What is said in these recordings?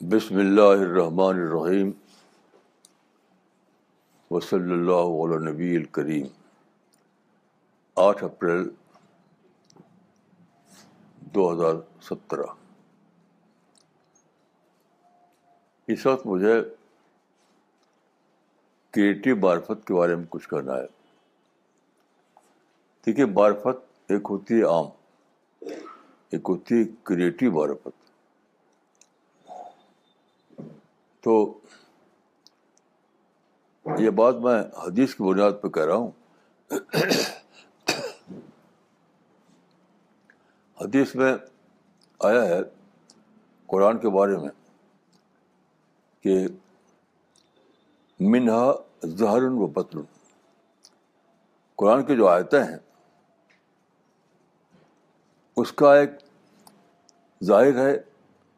بسم اللہ الرحمن الرحیم وصلی اللہ علیہ نبی الکریم آٹھ اپریل دو ہزار سترہ۔ اس وقت مجھے کریٹیو معرفت کے بارے میں کچھ کرنا ہے۔ دیکھیے، معرفت ایک ہوتی ہے عام، ایک ہوتی ہے کریٹیو معرفت۔ تو یہ بات میں حدیث کی بنیاد پہ کہہ رہا ہوں۔ حدیث میں آیا ہے قرآن کے بارے میں کہ منہا زہر و بطل قرآن کی جو آیتیں ہیں، اس کا ایک ظاہر ہے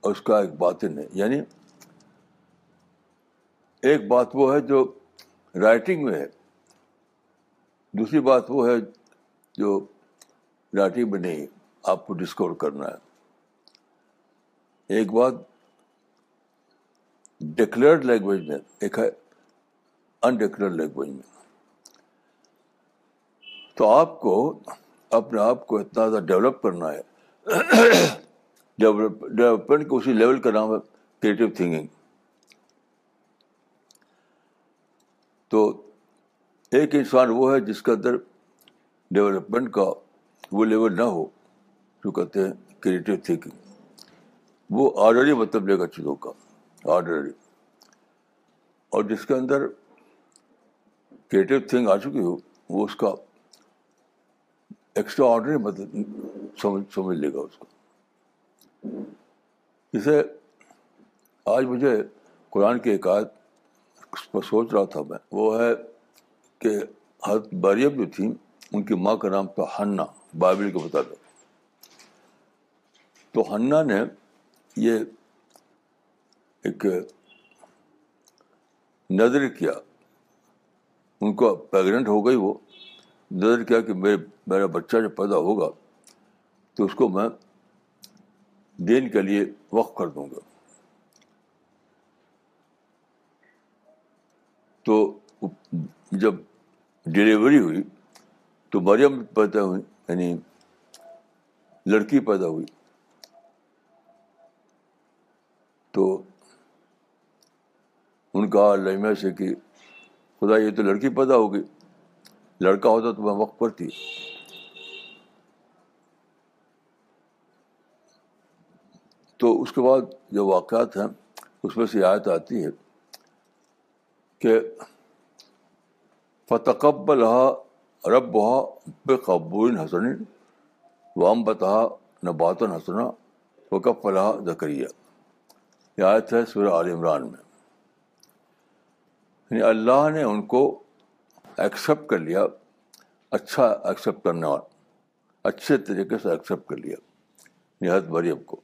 اور اس کا ایک باطن ہے۔ یعنی ایک بات وہ ہے جو رائٹنگ میں ہے، دوسری بات وہ ہے جو رائٹنگ میں نہیں، آپ کو ڈسکور کرنا ہے۔ ایک بات ڈکلیئرڈ لینگویج میں، ایک ہے انڈکلیئرڈ لینگویج میں۔ تو آپ کو اپنے آپ کو اتنا زیادہ ڈیولپ کرنا ہے۔ ڈیولپمنٹ کو اسی لیول کا نام ہے کریٹو تھنکنگ تو ایک انسان وہ ہے جس کے اندر ڈیولپمنٹ کا وہ لیول نہ ہو، جو کہتے ہیں کریٹو تھنکنگ وہ آرڈری مطلب لے گا چیزوں کا آرڈنری اور جس کے اندر کریٹو تھنک آ چکی ہو وہ اس کا ایکسٹرا آرڈنری مطلب سمجھ سمجھ لے گا اس کو جسے آج مجھے قرآن کی ایک پر سوچ رہا تھا میں، وہ ہے کہ حضرت بریم جو تھیں، ان کی ماں کا نام تھا ہنّا بائبل کے مطابق. تو ہنّا نے یہ ایک نظر کیا ان کو پیگنٹ ہو گئی وہ، نظر کیا کہ میرے، میرا بچہ جب پیدا ہوگا تو اس کو میں دین کے لیے وقف کر دوں گا۔ تو جب ڈلیوری ہوئی تو مریم پیدا ہوئی یعنی لڑکی پیدا ہوئی۔ تو ان کا لمحے سے کہ خدا یہ تو لڑکی پیدا ہوگی لڑکا ہوتا تو میں وقت پر تھی تو اس کے بعد جو واقعات ہیں، اس میں سے آیت آتی ہے کہ فتقبل رب بہا بے قبول حسن وام بتا نباتن حسنا وکف فلاح زکریہ یہ آیت ہے سورہ عال عمران میں۔ یعنی اللہ نے ان کو ایکسیپٹ کر لیا اچھا ایکسیپٹ کرنے والا اچھے طریقے سے ایکسیپٹ کر لیا، نہایت مریم کو۔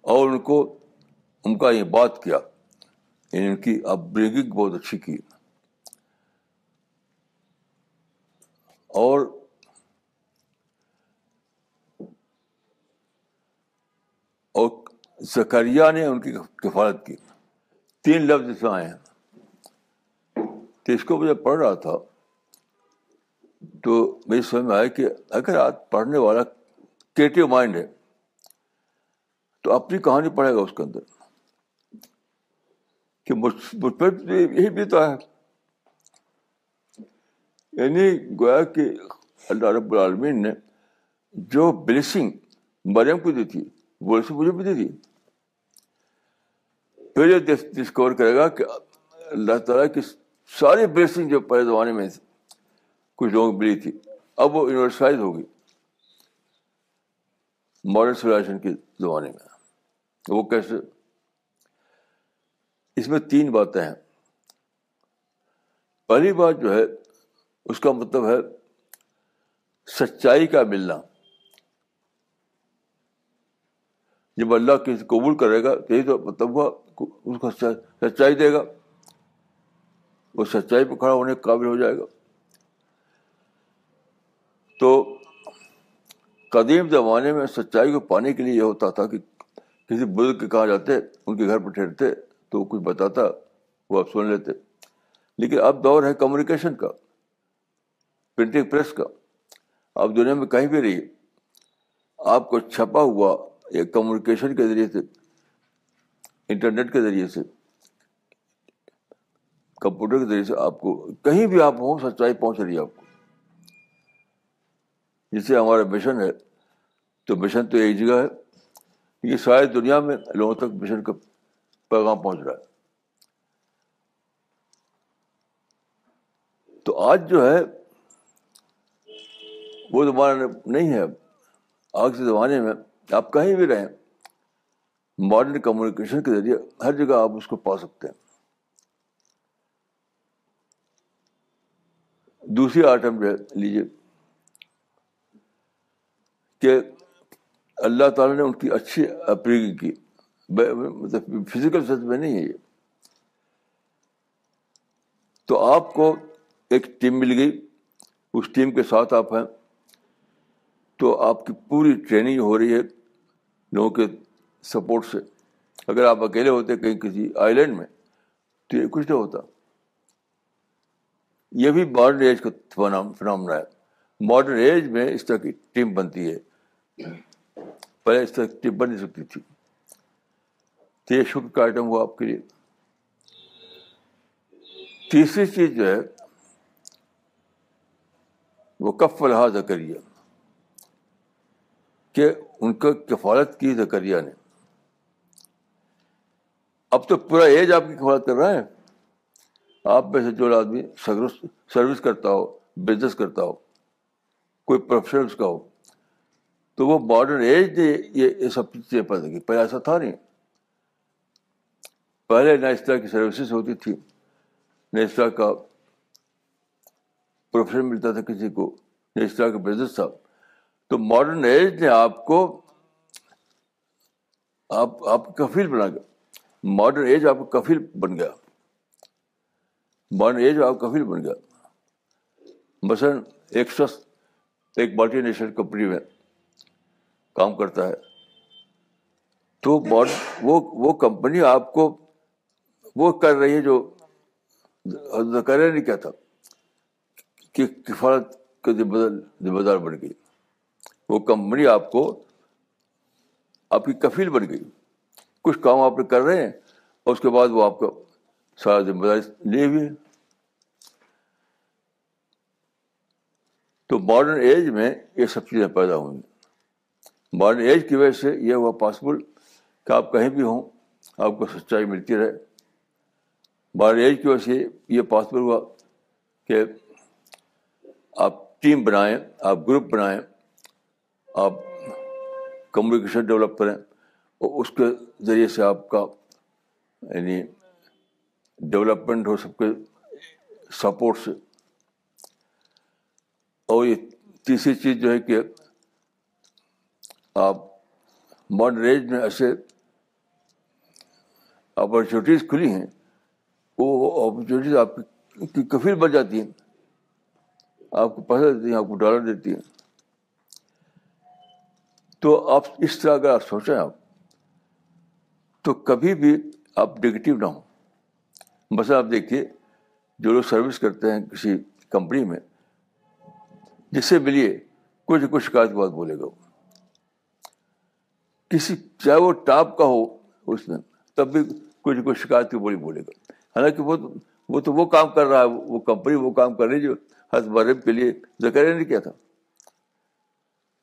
اور ان کو، ان کا یہ بات کیا یعنی ان کی اپ بریگنگ بہت اچھی کی۔ اور اور زکریہ نے ان کی کفالت کی۔ تین لفظ اس میں آئے ہیں۔ تو اس کو مجھے پڑھ رہا تھا۔ تو میری سمجھ میں آیا کہ اگر آپ پڑھنے والا کریٹو مائنڈ ہے، تو اپنی کہانی پڑھے گا اس کے اندر۔ کہ مجھ پر یہی بھی تو ہے۔ یعنی گویا کہ اللہ رب العالمین نے جو بلیسنگ مریم کو دی تھی، وہ مجھے بھی دی تھی۔ پھر یہ ڈسکور کرے گا کہ اللہ تعالیٰ کی ساری بلیسنگ جو پہلے زمانے میں کچھ لوگوں کو ملی تھی، اب وہ یونیورسائز ہوگی ماڈرن سولاشن کے زمانے میں۔ وہ کیسے؟ اس میں تین باتیں ہیں۔ پہلی بات جو ہے، اس کا مطلب ہے سچائی کا ملنا۔ جب اللہ کسی قبول کرے گا تو یہی تو مطلب ہوا اس کو سچائی دے گا۔ وہ سچائی پہ کھڑا ہونے کے قابل ہو جائے گا۔ تو قدیم زمانے میں سچائی کو پانے کے لیے یہ ہوتا تھا کہ کسی بزرگ کے کہاں جاتے، ان کے گھر پہ ٹھہرتے تو وہ کچھ بتاتا، وہ آپ سن لیتے۔ لیکن اب دور ہے کمیونیکیشن کا پرنٹنگ پریس کا۔ آپ دنیا میں کہیں بھی رہیے، آپ کو چھپا ہوا ایک کمیونیکیشن کے ذریعے سے انٹرنیٹ کے ذریعے سے، کمپیوٹر کے ذریعے سے آپ کو، کہیں بھی آپ ہوں، سچائی پہنچ رہی ہے آپ کو۔ جس سے ہمارا مشن ہے، تو مشن تو ایک جگہ ہے، یہ ساری دنیا میں لوگوں تک مشن کا پیغام پہنچ رہا ہے۔ تو آج جو ہے، وہ زمانہ نہیں ہے، آج کے زمانے میں آپ کہیں بھی رہیں ماڈرن کمیونیکیشن کے ذریعے ہر جگہ آپ اس کو پا سکتے ہیں۔ دوسری آئٹم جو ہے لیجیے کہ اللہ تعالیٰ نے ان کی اچھی اپریگ کی۔ مطلب فزیکل سطح میں نہیں ہے یہ۔ تو آپ کو ایک ٹیم مل گئی، اس ٹیم کے ساتھ آپ ہیں۔ تو آپ کی پوری ٹریننگ ہو رہی ہے۔ لوگوں کے سپورٹ سے۔ اگر آپ اکیلے ہوتے کہیں کسی آئی لینڈ میں، تو یہ کچھ نہیں ہوتا۔ یہ بھی ماڈرن ایج کا فنامنا ہے۔ ماڈرن ایج میں اس طرح کی ٹیم بنتی ہے۔ پہلے اس طرح ٹیم بن نہیں سکتی تھی۔ تو یہ شکر کا آئٹم ہوا آپ کے لیے۔ تیسری چیز جو ہے، وہ کف لحاظ زکریہ کہ ان کو کفالت کی زکریہ نے۔ اب تو پورا ایج آپ کی کفالت کر رہا ہے۔ آپ میں سے جو آدمی سروس کرتا ہو بزنس کرتا ہو، کوئی پروفیشن اس کا ہو، تو وہ ماڈرن ایج نے یہ سب چیزیں پیدا کی پہلے ایسا تھا نہیں۔ پہلے نہ اس طرح کی سروسز ہوتی تھی، نہ اس طرح کا پروفیشن ملتا تھا کسی کو، نہ اس طرح کا بزنس تھا۔ تو ماڈرن ایج نے آپ کو آپ آپ کفیل بنا گیا ماڈرن ایج آپ کا کفیل بن گیا۔ ماڈرن ایج آپ کفیل بن گیا۔ مثلاً ایک شخص ایک ملٹی نیشنل کمپنی میں کام کرتا ہے۔ تو وہ وہ کمپنی آپ کو وہ کر رہی ہے جو کرے نہیں کیا تھا کہ کفالت کا ذمہ دار بن گئی۔ وہ کمپنی آپ کو آپ کی کفیل بن گئی۔ کچھ کام آپ کر رہے ہیں، اور اس کے بعد وہ آپ کا سارا ذمہ داری لیے ہوئے۔ تو ماڈرن ایج میں یہ سب چیزیں پیدا ہوئیں۔ ماڈرن ایج کی وجہ سے یہ ہوا پاسبل کہ آپ کہیں بھی ہوں، آپ کو سچائی ملتی رہے۔ ماڈرن ایج کی وجہ سے یہ پاسبل ہوا کہ آپ ٹیم بنائیں، آپ گروپ بنائیں، آپ کمیونیکیشن ڈیولپ کریں۔ اس کے ذریعے سے آپ کا یعنی ڈیولپمنٹ ہو سب کے سپورٹ سے۔ اور یہ تیسری چیز جو ہے کہ آپ ماڈرن ایج میں ایسے اپرچونیٹیز کھلی ہیں، وہ اپرچونیٹیز آپ کی کفیل بن جاتی ہیں۔ آپ کو پیسہ دیتی ہیں، آپ کو ڈالر دیتی ہیں۔ تو آپ اس طرح اگر آپ سوچیں آپ تو کبھی بھی آپ نگیٹو نہ ہوں۔ مثلا آپ دیکھیے، جو لوگ سروس کرتے ہیں کسی کمپنی میں، جس سے ملیے کچھ کچھ شکایت کے بعد بولے گا کسی، چاہے وہ ٹاپ کا ہو اس میں، تب بھی کچھ کچھ شکایت کی بولی بولے گا۔ حالانکہ وہ وہ تو وہ کام کر رہا ہے، وہ کمپنی وہ کام کر رہی جو حد مرب کے لیے ذکر نہیں کیا تھا۔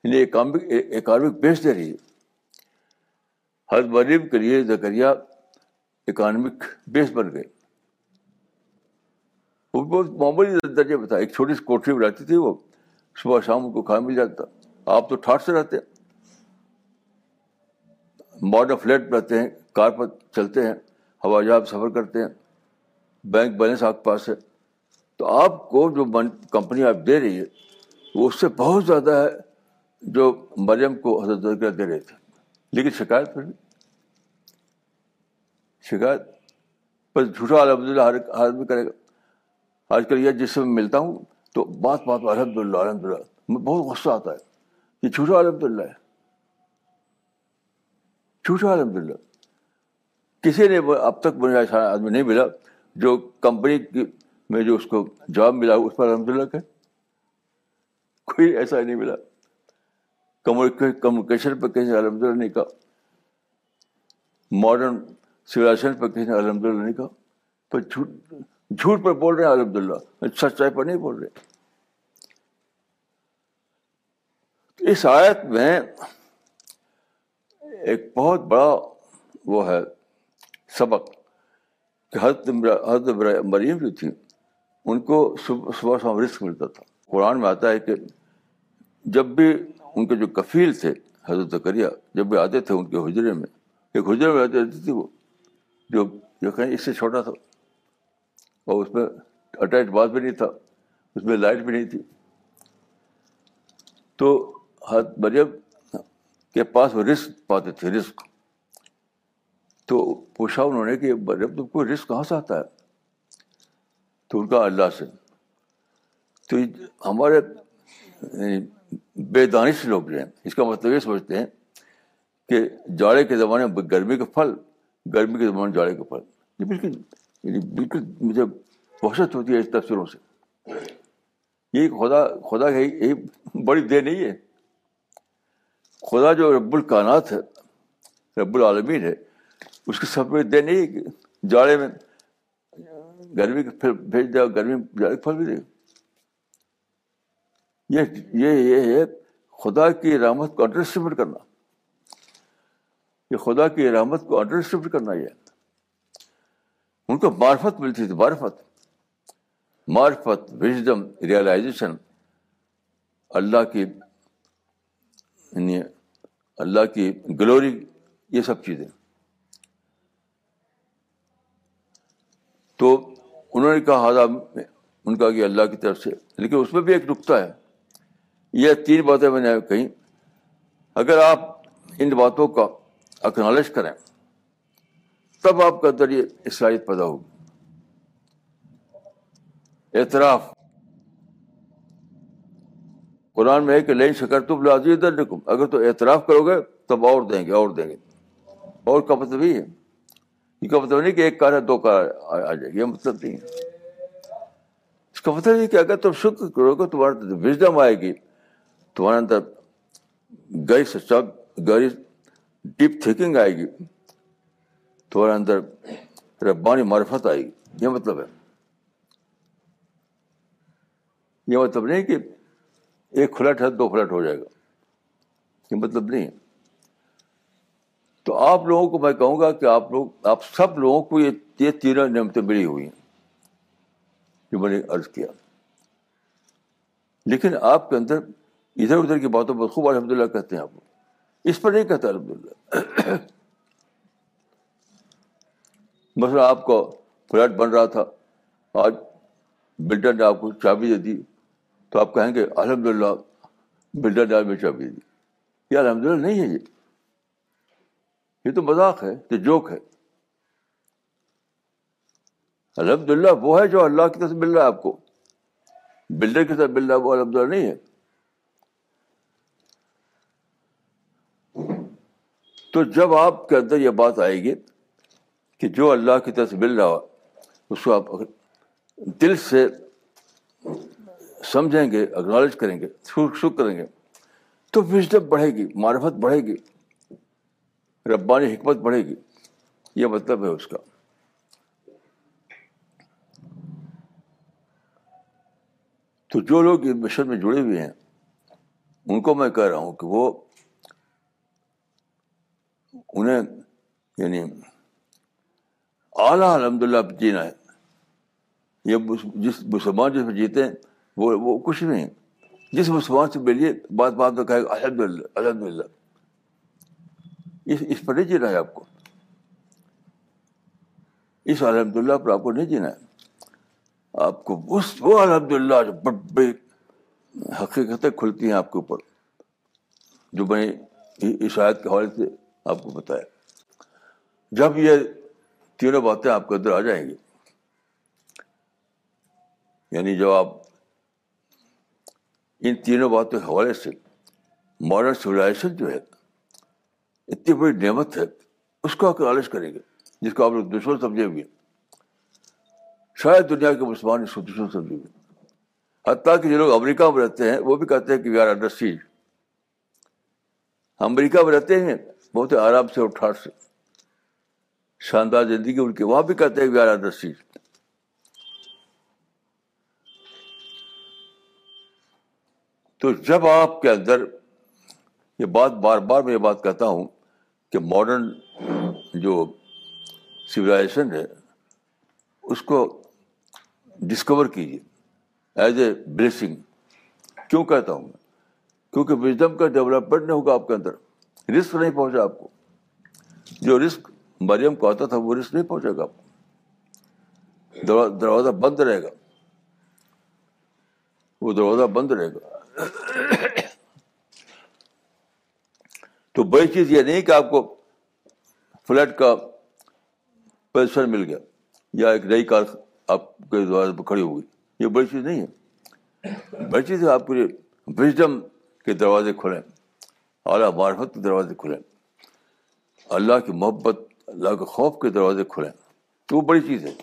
یعنی بیس دے رہی ہے حد مرب کے لیے زکریہ اکانمک بیس بن گئے۔ وہ بہت معمولی درجے میں تھا۔ ایک چھوٹی سی کوٹری میں رہتی تھی وہ۔ صبح شام ان کو کھانا مل جاتا آپ تو ٹھاٹ سے رہتے ہیں۔ ماڈرن فلیٹ رہتے ہیں۔ کار پر چلتے ہیں۔ ہوا جہاز سفر کرتے ہیں۔ بینک بیلنس آپ کے پاس ہے۔ تو آپ کو جو کمپنی آپ دے رہی ہے، وہ اس سے بہت زیادہ ہے جو مریم کو حضرت دے رہے تھے۔ لیکن شکایت پھر شکایت پر جھوٹا الحمد للہ ہر آدمی کرے گا۔ آج کل یہ جس سے میں ملتا ہوں تو بات بات الحمد للہ الحمد للہ میں بہت غصہ آتا ہے۔ یہ جھوٹا الحمد للہ ہے۔ جھوٹا الحمد للہ کسی نے اب تک مجھے ایسا آدمی نہیں ملا جو کمپنی میں جو اس کو جاب ملا اس پر الحمد للہ کہ کوئی ایسا نہیں ملا۔ کمیونیکیشن پہ کسی نے الحمد للہ نہیں کہا ماڈرن سولیشن پہ کسی نے الحمد للہ نہیں کہا پر جھوٹ جھوٹ پر بول رہے ہیں الحمد للہ سچائی پر نہیں بول رہے۔ اس آیت میں ایک بہت بڑا وہ ہے سبق کہ حضرت حضرت مریم جو تھی ان کو صبح صبح شام رسک ملتا تھا۔ قرآن میں آتا ہے کہ جب بھی ان کے جو کفیل تھے، حضرت ذکریہ جب بھی آتے تھے ان کے حجرے میں، ایک حجرے میں آتے رہتی تھی وہ، جو جو کہیں اس سے چھوٹا تھا۔ اور اس میں اٹیچ بات بھی نہیں تھا، اس میں لائٹ بھی نہیں تھی۔ تو حضرت مریم کے پاس وہ رسک پاتے تھے رسک تو پوچھا انہوں نے کہ مریم، تم کو رسک کہاں سے آتا ہے؟ تو ان کا اللہ سے، تو ہمارے یعنی بے دانش لوگ جو ہیں اس کا مطلب یہ سمجھتے ہیں کہ جاڑے کے زمانے میں گرمی کا پھل، گرمی کے زمانے میں جاڑے کا پھل۔ یہ بالکل یعنی بالکل مجھے وحشت ہوتی ہے اس تفصیلوں سے۔ یہی خدا خدا کی یہی بڑی دیر نہیں ہے۔ خدا جو رب الکانات ہے، رب العالمین ہے، اس کی سب بڑی دیر نہیں ہے۔ کہ جاڑے میں گرمی کے پھل بھیج دے گرمی جاڑے کے پھل بھی دے۔ یہ یہ ہے خدا کی رحمت کو انڈر اسٹیمیٹ کرنا۔ یہ خدا کی رحمت کو انڈر اسٹیمیٹ کرنا یہ۔ ان کو معرفت ملتی تھی، معرفت۔ معرفت وزڈم ریئلائزیشن اللہ کی یعنی اللہ کی گلوری یہ سب چیزیں۔ تو انہوں نے کہا ہاضا ان کا کہ اللہ کی طرف سے۔ لیکن اس میں بھی ایک نقطہ ہے۔ یہ تین باتیں میں نے کہیں۔ اگر آپ ان باتوں کا اکنالج کریں، تب آپ کا اندر یہ پیدا ہوگی۔ اعتراف۔ قرآن میں ہے کہ لین شکر تم لازی در اگر تو اعتراف کرو گے، تب اور دیں گے، اور دیں گے۔ اور کا مطلب یہ ہے۔ یہ کا مطلب نہیں کہ ایک کار ہے، دو کار آ جائے گی، یہ مطلب نہیں ہے۔ اس کا مطلب یہ کہ اگر تم شکر کرو گے، تمہارا وزڈم آئے گی۔ تمہارے اندر گہری سچا گہری ڈیپ تھنکنگ آئے گی۔ تمہارے اندر ربانی معرفت آئے گی۔ یہ مطلب ہے۔ یہ مطلب نہیں کہ ایک فلٹ ہے دو فلٹ ہو جائے گا۔ یہ مطلب نہیں ہے۔ تو آپ لوگوں کو میں کہوں گا کہ آپ لوگ، آپ سب لوگوں کو یہ یہ تینوں نعمتیں ملی ہوئی ہیں جو میں نے عرض کیا۔ لیکن آپ کے اندر ادھر ادھر کی باتوں پر خوب الحمد للہ کہتے ہیں آپ اس پر نہیں کہتے الحمد للہ مثلا آپ کو فلیٹ بن رہا تھا۔ آج بلڈر نے آپ کو چابی دے دی۔ تو آپ کہیں گے الحمد للہ بلڈر نے آج چابی دے دی۔ یہ الحمد للہ نہیں ہے یہ۔ یہ تو مذاق ہے، یہ جوک ہے۔ الحمد للہ وہ ہے جو اللہ کی طرف مل رہا ہے آپ کو۔ بلڈر کی طرف مل رہا ہے، وہ الحمد للہ نہیں ہے۔ تو جب آپ کے اندر یہ بات آئے گی کہ جو اللہ کی طرف سے مل رہا ہو، اس کو آپ دل سے سمجھیں گے اکنالج کریں گے، شکر کریں گے، تو وزڈم بڑھے گی، معرفت بڑھے گی، ربانی حکمت بڑھے گی، یہ مطلب ہے اس کا۔ تو جو لوگ اس مشن میں جڑے ہوئے ہیں، ان کو میں کہہ رہا ہوں کہ وہ انہیں یعنی اعلیٰ الحمد للہ جینا ہے۔ یہ جس مسلمان جس میں جیتے ہیں، وہ وہ کچھ نہیں۔ جس مسلمان سے ملیے، بات بات میں کہے گا الحمد للہ الحمد للہ اس اس پر نہیں جینا ہے آپ کو۔ اس الحمد للہ پر آپ کو نہیں جینا ہے۔ آپ کو اس وہ الحمد للہ جو بڑی حقیقتیں کھلتی ہیں آپ کے اوپر۔ جو میں عشایت کے حوالے سے آپ کو بتایا جب یہ تینوں باتیں آپ کے اندر آ جائیں گی یعنی جب آپ ان تینوں باتوں کے حوالے سے ماڈرن سویلائزیشن جو ہے، اتنی بڑی نعمت ہے، اس کو اکنالج کریں گے، جس کو آپ لوگ دشمن سمجھے ہوئے شاید دنیا کے مسلمان اس کو دشمن سمجھے ہوئے حتیٰ کہ جو لوگ امریکہ میں رہتے ہیں، وہ بھی کہتے ہیں کہ وی آر انڈر سیج امریکہ میں رہتے ہیں بہت آرام سے اور ٹھاٹ سے۔ شاندار زندگی ان کی۔ وہاں بھی کہتے ہیں وی آر تو جب آپ کے اندر یہ بات بار بار میں یہ بات کہتا ہوں کہ ماڈرن جو سویلائزیشن ہے، اس کو ڈسکور کیجیے ایز اے بلیسنگ کیوں کہتا ہوں میں؟ کیونکہ وزڈم کا ڈیولپمنٹ نہیں ہوگا آپ کے اندر۔ رسک نہیں پہنچا آپ کو۔ جو رسک مریم کو آتا تھا، وہ رسک نہیں پہنچے گا آپ کو۔ دروازہ بند رہے گا۔ وہ دروازہ بند رہے گا۔ تو بڑی چیز یہ نہیں کہ آپ کو فلیٹ کا پوزیشن مل گیا یا ایک نئی کار آپ کے دروازے پہ کھڑی ہوگی یہ بڑی چیز نہیں ہے۔ بڑی چیز ہے آپ کے لیے وزڈم کے دروازے کھلیں اعلیٰ معرفت کے دروازے کھلیں۔ اللہ کی محبت، اللہ کے خوف کے دروازے کھلیں۔ تو وہ بڑی چیز ہے۔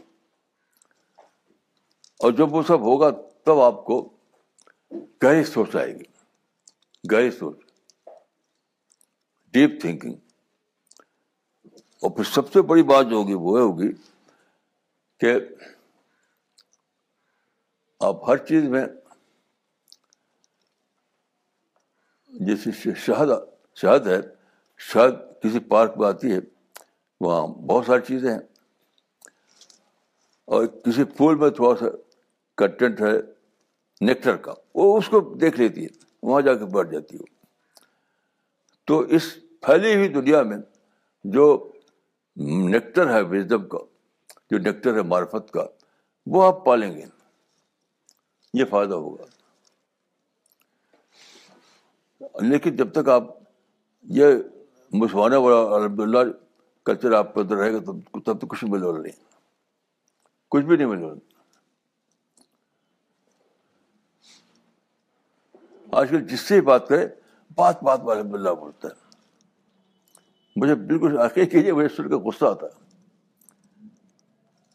اور جب وہ سب ہوگا، تب آپ کو گہری سوچ آئے گی۔ گہری سوچ۔ ڈیپ تھنکنگ اور پھر سب سے بڑی بات جو ہوگی، وہ ہوگی کہ آپ ہر چیز میں جیسے شہد شہد ہے شہد کسی پارک میں آتی ہے، وہاں بہت ساری چیزیں ہیں۔ اور کسی پھول میں تھوڑا سا کنٹینٹ ہے، نیکٹر کا، وہ اس کو دیکھ لیتی ہے، وہاں جا کے بیٹھ جاتی ہو۔ تو اس پھیلی ہوئی دنیا میں جو نیکٹر ہے وزڈم کا، جو نیکٹر ہے معرفت کا، وہ آپ پالیں گے، یہ فائدہ ہوگا۔ لیکن جب تک آپ یہ مسلمانہ والا الحمد للہ کلچر آپ کے اندر رہے گا، تب تب تو کچھ ملنے والا نہیں۔ کچھ بھی نہیں ملنے والا آج کل جس سے بات کرے بات بات میں الحمد للہ بولتا ہے۔ مجھے بالکل آخر کیجیے مجھے سر کا غصہ آتا ہے۔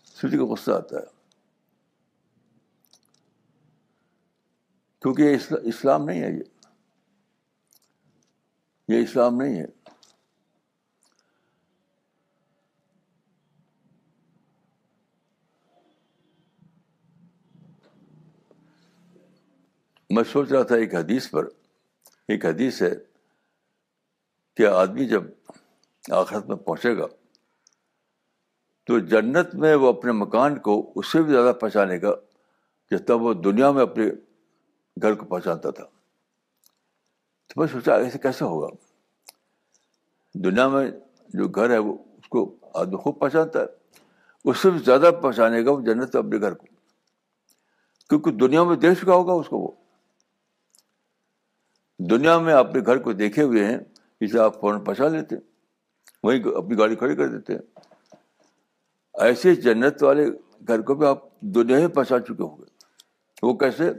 سر کا غصہ آتا ہے۔ کیونکہ یہ اسلام نہیں ہے یہ۔ یہ اسلام نہیں ہے۔ میں سوچ رہا تھا ایک حدیث پر، ایک حدیث ہے کہ آدمی جب آخرت میں پہنچے گا تو جنت میں وہ اپنے مکان کو اس سے بھی زیادہ پہچانے گا جتنا وہ دنیا میں اپنے گھر کو پہچانتا تھا۔ تو میں سوچا ایسے کیسے ہوگا دنیا میں جو گھر ہے وہ اس کو آدمی خوب پہچانتا ہے۔ اس سے بھی زیادہ پہچانے گا وہ جنت اپنے گھر کو۔ کیونکہ دنیا میں دیکھ چکا ہوگا اس کو وہ۔ دنیا میں اپنے گھر کو دیکھے ہوئے ہیں، اسے آپ فوراً پہچان لیتے ہیں۔ وہیں اپنی گاڑی کھڑی کر دیتے ہیں۔ ایسے جنت والے گھر کو بھی آپ دنیا میں پہچان چکے ہوں گے۔ وہ کیسے؟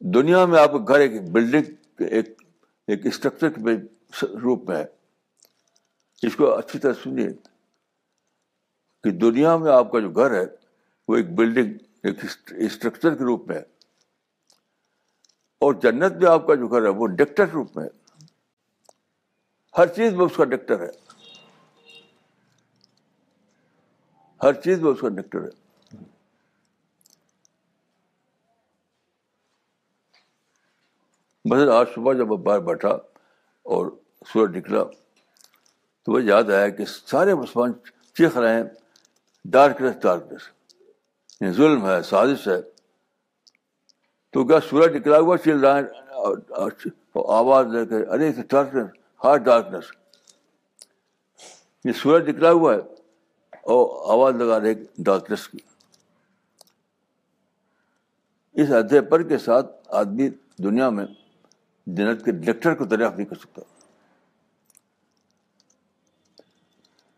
دنیا میں آپ کا گھر ایک بلڈنگ ایک ایک اسٹرکچر کے روپ میں ہے۔ اس کو اچھی طرح سنیے کہ دنیا میں آپ کا جو گھر ہے، وہ ایک بلڈنگ، ایک اسٹرکچر کے روپ میں ہے۔ اور جنت میں آپ کا جو گھر ہے، وہ ڈیکٹر کے روپ میں ہے۔ ہر چیز میں اس کا ڈیکٹر ہے۔ ہر چیز میں اس کا ڈیکٹر ہے۔ مثلاً آج صبح جب میں باہر بیٹھا اور سورج نکلا تو وہ یاد آیا کہ سارے مسلمان چیخ رہے ہیں ڈارکنیس ڈارکنیس یعنی ظلم ہے، سازش ہے۔ تو کیا سورج نکلا ہوا چل رہا ہے؟ آواز لے کے، ارے ڈارکنیس ہارڈ ڈارکنیس یہ سورج نکلا ہوا ہے اور آواز لگا رہے ڈارکنیس کی۔ اس ادھے پر کے ساتھ آدمی دنیا میں جنت کے ڈاکٹر کو دریافت نہیں کر سکتا۔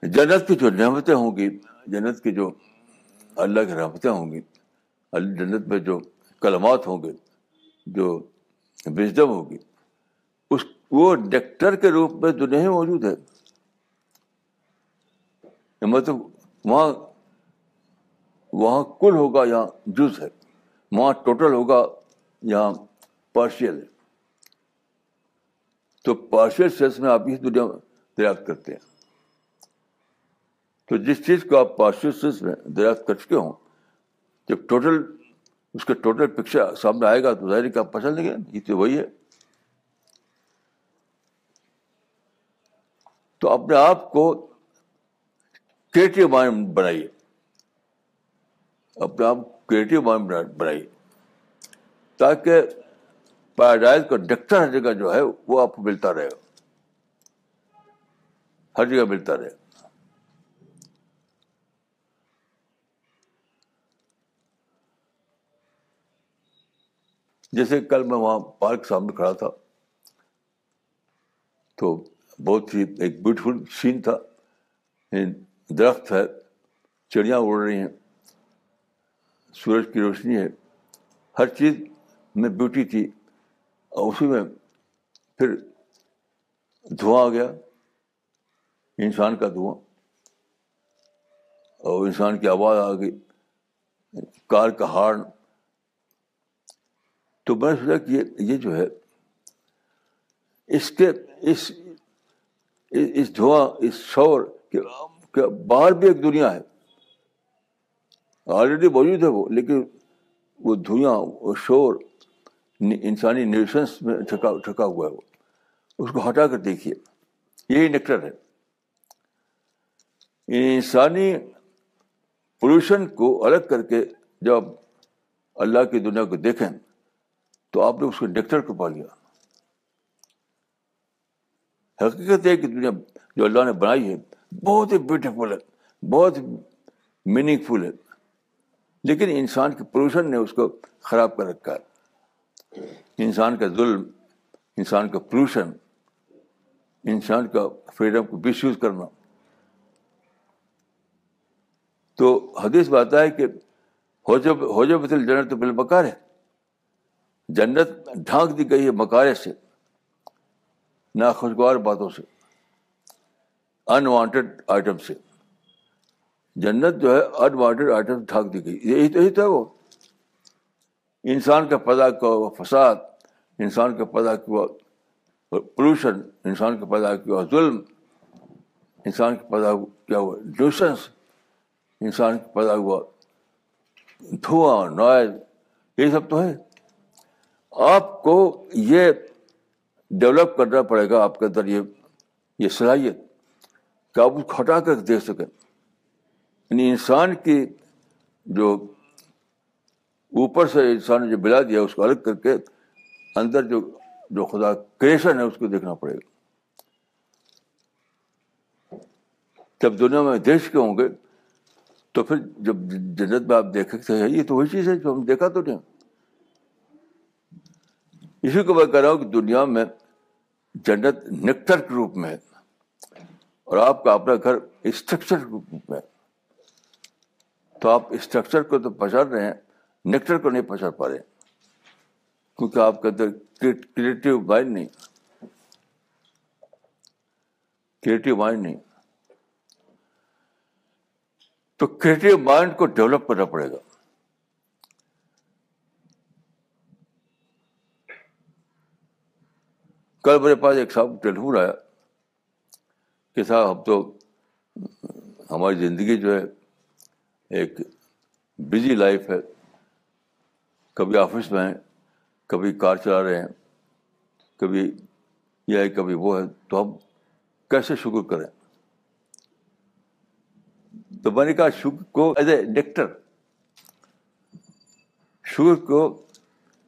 جنت کی جو نعمتیں ہوں گی، جنت کی جو اللہ کی رحمتیں ہوں گی جنت میں جو کلمات ہوں گے، جو وزڈم ہوگی اس وہ ڈیکٹر کے روپ میں دنیا ہی موجود ہے۔ مطلب وہاں وہاں کل ہوگا یہاں جز ہے، وہاں ٹوٹل ہوگا یہاں پارشل ہے۔ تو پارشل سینس میں آپ اس دنیا دریافت کرتے ہیں۔ تو جس چیز کو آپ پارشل سینس میں دریافت کر چکے ہوں، جب ٹوٹل اس کا ٹوٹل پکچر سامنے آئے گا تو ظاہر کہ آپ پسند گے، یہ تو وہی ہے۔ تو اپنے آپ کو کریٹو مائنڈ بنائیے۔ اپنے آپ کریٹو مائنڈ بنائیے، تاکہ پیراڈائز کا ڈکٹر ہر جگہ جو ہے وہ آپ کو ملتا رہے گا۔ ہر جگہ ملتا رہے گا۔ جیسے کل میں وہاں پارک سامنے کھڑا تھا، تو بہت ہی ایک بیوٹیفل سین تھا۔ درخت ہے، چڑیاں اڑ رہی ہیں، سورج کی روشنی ہے۔ ہر چیز میں بیوٹی تھی۔ اور اسی میں پھر دھواں آ گیا، انسان کا دھواں، اور انسان کی آواز آ گئی، کار کا ہارن۔ تو میں نے سوچا کہ یہ جو ہے، اس کے، اس اس دھواں، اس شور کے باہر بھی ایک دنیا ہے۔ آلریڈی موجود ہے وہ، لیکن وہ دھواں، وہ شور انسانی نیوشنس میں ٹھکا ٹھکا ہوا ہے وہ۔ اس کو ہٹا کر دیکھیے۔ یہی نیکٹر ہے۔ یعنی انسانی پولوشن کو الگ کر کے جب اللہ کی دنیا کو دیکھیں تو آپ نے اس کے نیکٹر کو پا لیا۔ حقیقت ہے کہ دنیا جو اللہ نے بنائی ہے بہت ہی بیوٹیفل ہے، بہت میننگ فل ہے۔ لیکن انسان کی پولوشن نے اس کو خراب کر رکھا ہے۔ انسان کا ظلم، انسان کا پولوشن انسان کا فریڈم کو مس یوز کرنا۔ تو حدیث بات ہے کہ ہو جب جنت تو بل بکار ہے جنت ڈھانک دی گئی ہے مکارے سے، ناخوشگوار باتوں سے انوانٹیڈ آئٹم سے۔ جنت جو ہے انوانٹیڈ آئٹم ڈھانک دی گئی۔ یہی تو، یہی تھا وہ۔ انسان کا پیدا کیا ہوا فساد، انسان کا پیدا کیا ہوا پولوشن انسان کا پیدا کیا ہوا ظلم، انسان کا پیدا کیا ہوا ڈوشنس انسان کا پیدا ہوا دھواں، نوائز، یہ سب تو ہے۔ آپ کو یہ ڈیولپ کرنا پڑے گا، آپ کے اندر یہ یہ صلاحیت کہ آپ اس کو ہٹا کر دیکھ سکیں۔ یعنی انسان کی جو اوپر سے انسان نے جو بلا دیا اس کو الگ کر کے اندر جو جو خدا کریشن ہے، اس کو دیکھنا پڑے گا۔ جب دنیا میں دیش کے ہوں گے، تو پھر جب جنت میں آپ دیکھ سکتے ہیں، یہ تو وہی چیز ہے جو ہم دیکھا تو نہیں۔ اسی کو میں کہہ رہا ہوں کہ دنیا میں جنت نیکٹر کے روپ میں ہے، اور آپ کا اپنا گھر اسٹرکچر کے روپ میں تو آپ اسٹرکچر کو تو پہچان رہے ہیں نیکٹر کو نہیں پہنچا پا رہے۔ کیونکہ آپ کے اندر کریٹو مائنڈ نہیں۔ کریٹو مائنڈ نہیں۔ تو کریٹو مائنڈ کو ڈیولپ کرنا پڑے گا۔ کل میرے پاس ایک صاحب ٹیلیفون آیا کہ صاحب، ہم تو ہماری زندگی جو ہے ایک بزی لائف ہے۔ کبھی آفس میں ہیں، کبھی کار چلا رہے ہیں، کبھی یہ ہے، کبھی وہ ہے، تو ہم کیسے شکر کریں؟ تو میں نے کہا، شکر کو ایز اے ڈاکٹر شکر کو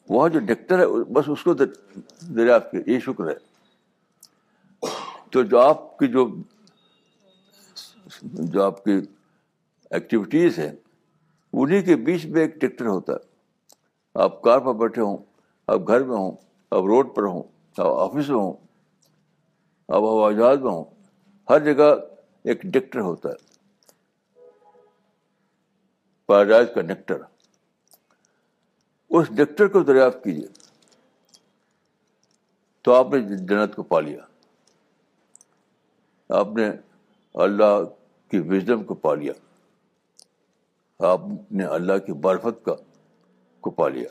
وہاں جو ڈاکٹر ہے، بس اس کو دریافت کے، یہ شکر ہے۔ تو جو آپ کی جو جو آپ کی ایکٹیویٹیز ہیں انہیں کے بیچ میں ایک ٹیکٹر ہوتا ہے۔ آپ کار پر بیٹھے ہوں آپ گھر میں ہوں آپ روڈ پر ہوں آپ آفس میں ہوں آپ ہوائی جہاز میں ہوں۔ ہر جگہ ایک ڈکٹر ہوتا ہے۔ پیراڈائز کا نیکٹر اس نیکٹر کو دریافت کیجیے۔ تو آپ نے جنت کو پا لیا۔ آپ نے اللہ کی وزڈم کو پا لیا۔ آپ نے اللہ کی برفت کا کو پا لیا۔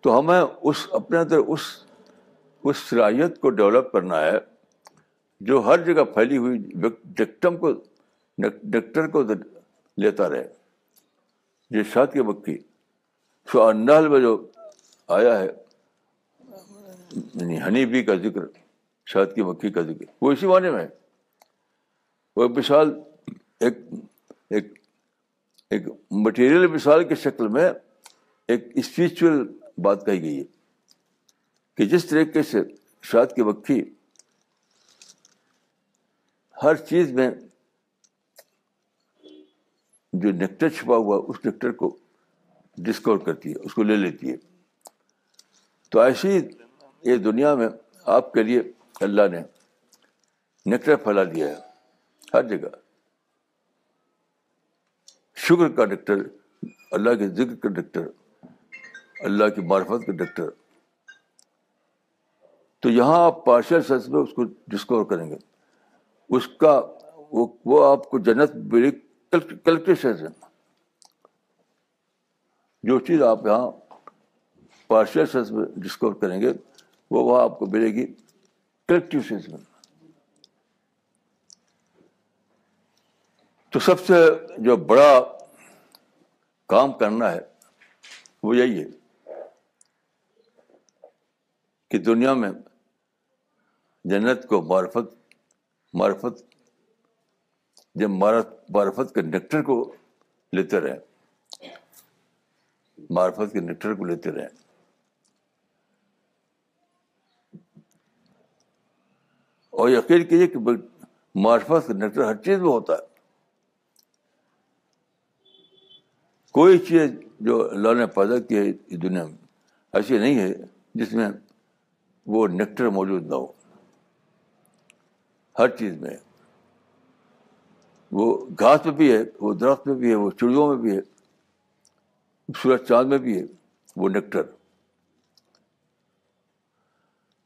تو ہمیں اس اپنے اندر اس اس صلاحیت کو ڈیولپ کرنا ہے جو ہر جگہ پھیلی ہوئی ڈکٹم کو ڈکٹر کو لیتا رہے۔ یہ شاد کے مکی سو انڈال میں جو آیا ہے یعنی ہنی بی کا ذکر، شاد کی مکھی کا ذکر، وہ اسی معنی میں ہے۔ وہ مثال، ایک ایک ایک مٹیریل مثال کی شکل میں ایک اسپریچل بات کہی گئی ہے کہ جس طریقے سے شاد کی مکھی ہر چیز میں جو نیکٹر چھپا ہوا اس نیکٹر کو ڈسکور کرتی ہے، اس کو لے لیتی ہے۔ تو ایسی یہ دنیا میں آپ کے لیے اللہ نے نیکٹر پھیلا دیا ہے، ہر جگہ۔ شکر کا ڈاکٹر، اللہ کے ذکر کا ڈاکٹر، اللہ کی معرفت کا ڈاکٹر۔ تو یہاں آپ پارشل سینس میں اس کو ڈسکور کریں گے۔ اس کا وہ آپ کو جنت ملی کلیکٹو سینس میں جو چیز آپ یہاں پارشل سینس میں ڈسکور کریں گے، وہ وہاں آپ کو ملے گی کلیکٹو سینس میں۔ تو سب سے جو بڑا کام کرنا ہے وہ یہی ہے کہ دنیا میں جنت کو معرفت معرفت، جب معرفت کے نیکٹر کو لیتے رہیں، معرفت کے نیکٹر کو لیتے رہیں، اور یقین کیجیے کہ معرفت کا نیکٹر ہر چیز میں ہوتا ہے۔ کوئی چیز جو اللہ نے پیدا کی ہے اس دنیا میں، ایسی نہیں ہے جس میں وہ نیکٹر موجود نہ ہو۔ ہر چیز میں۔ وہ گھاس میں بھی ہے، وہ درخت میں بھی ہے، وہ چڑیوں میں بھی ہے۔ سورج چاند میں بھی ہے، وہ نیکٹر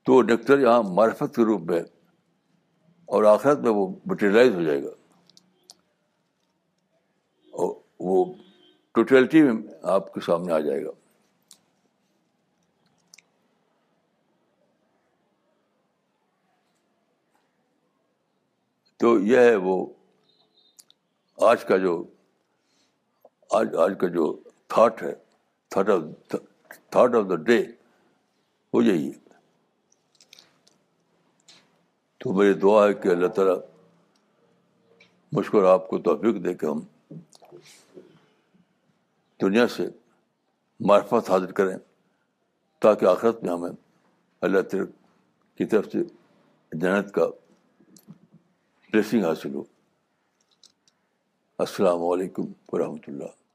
تو وہ نیکٹر یہاں معرفت کے روپ میں اور آخرت میں وہ مٹیریلائز ہو جائے گا۔ اور وہ ٹوٹیلٹی میں آپ کے سامنے آ جائے گا۔ تو یہ ہے وہ آج کا جو آج آج کا جو تھاٹ ہے thought of thought of the day وہ یہی ہے۔ تو میری دعا ہے کہ اللہ تعالیٰ مشکل آپ کو توفیق دے کے ہم دنیا سے معرفت حاضر کریں تاکہ آخرت میں ہمیں اللہ تر کی طرف سے جنت کا بلیسنگ حاصل ہو۔ السلام علیکم ورحمۃ اللہ۔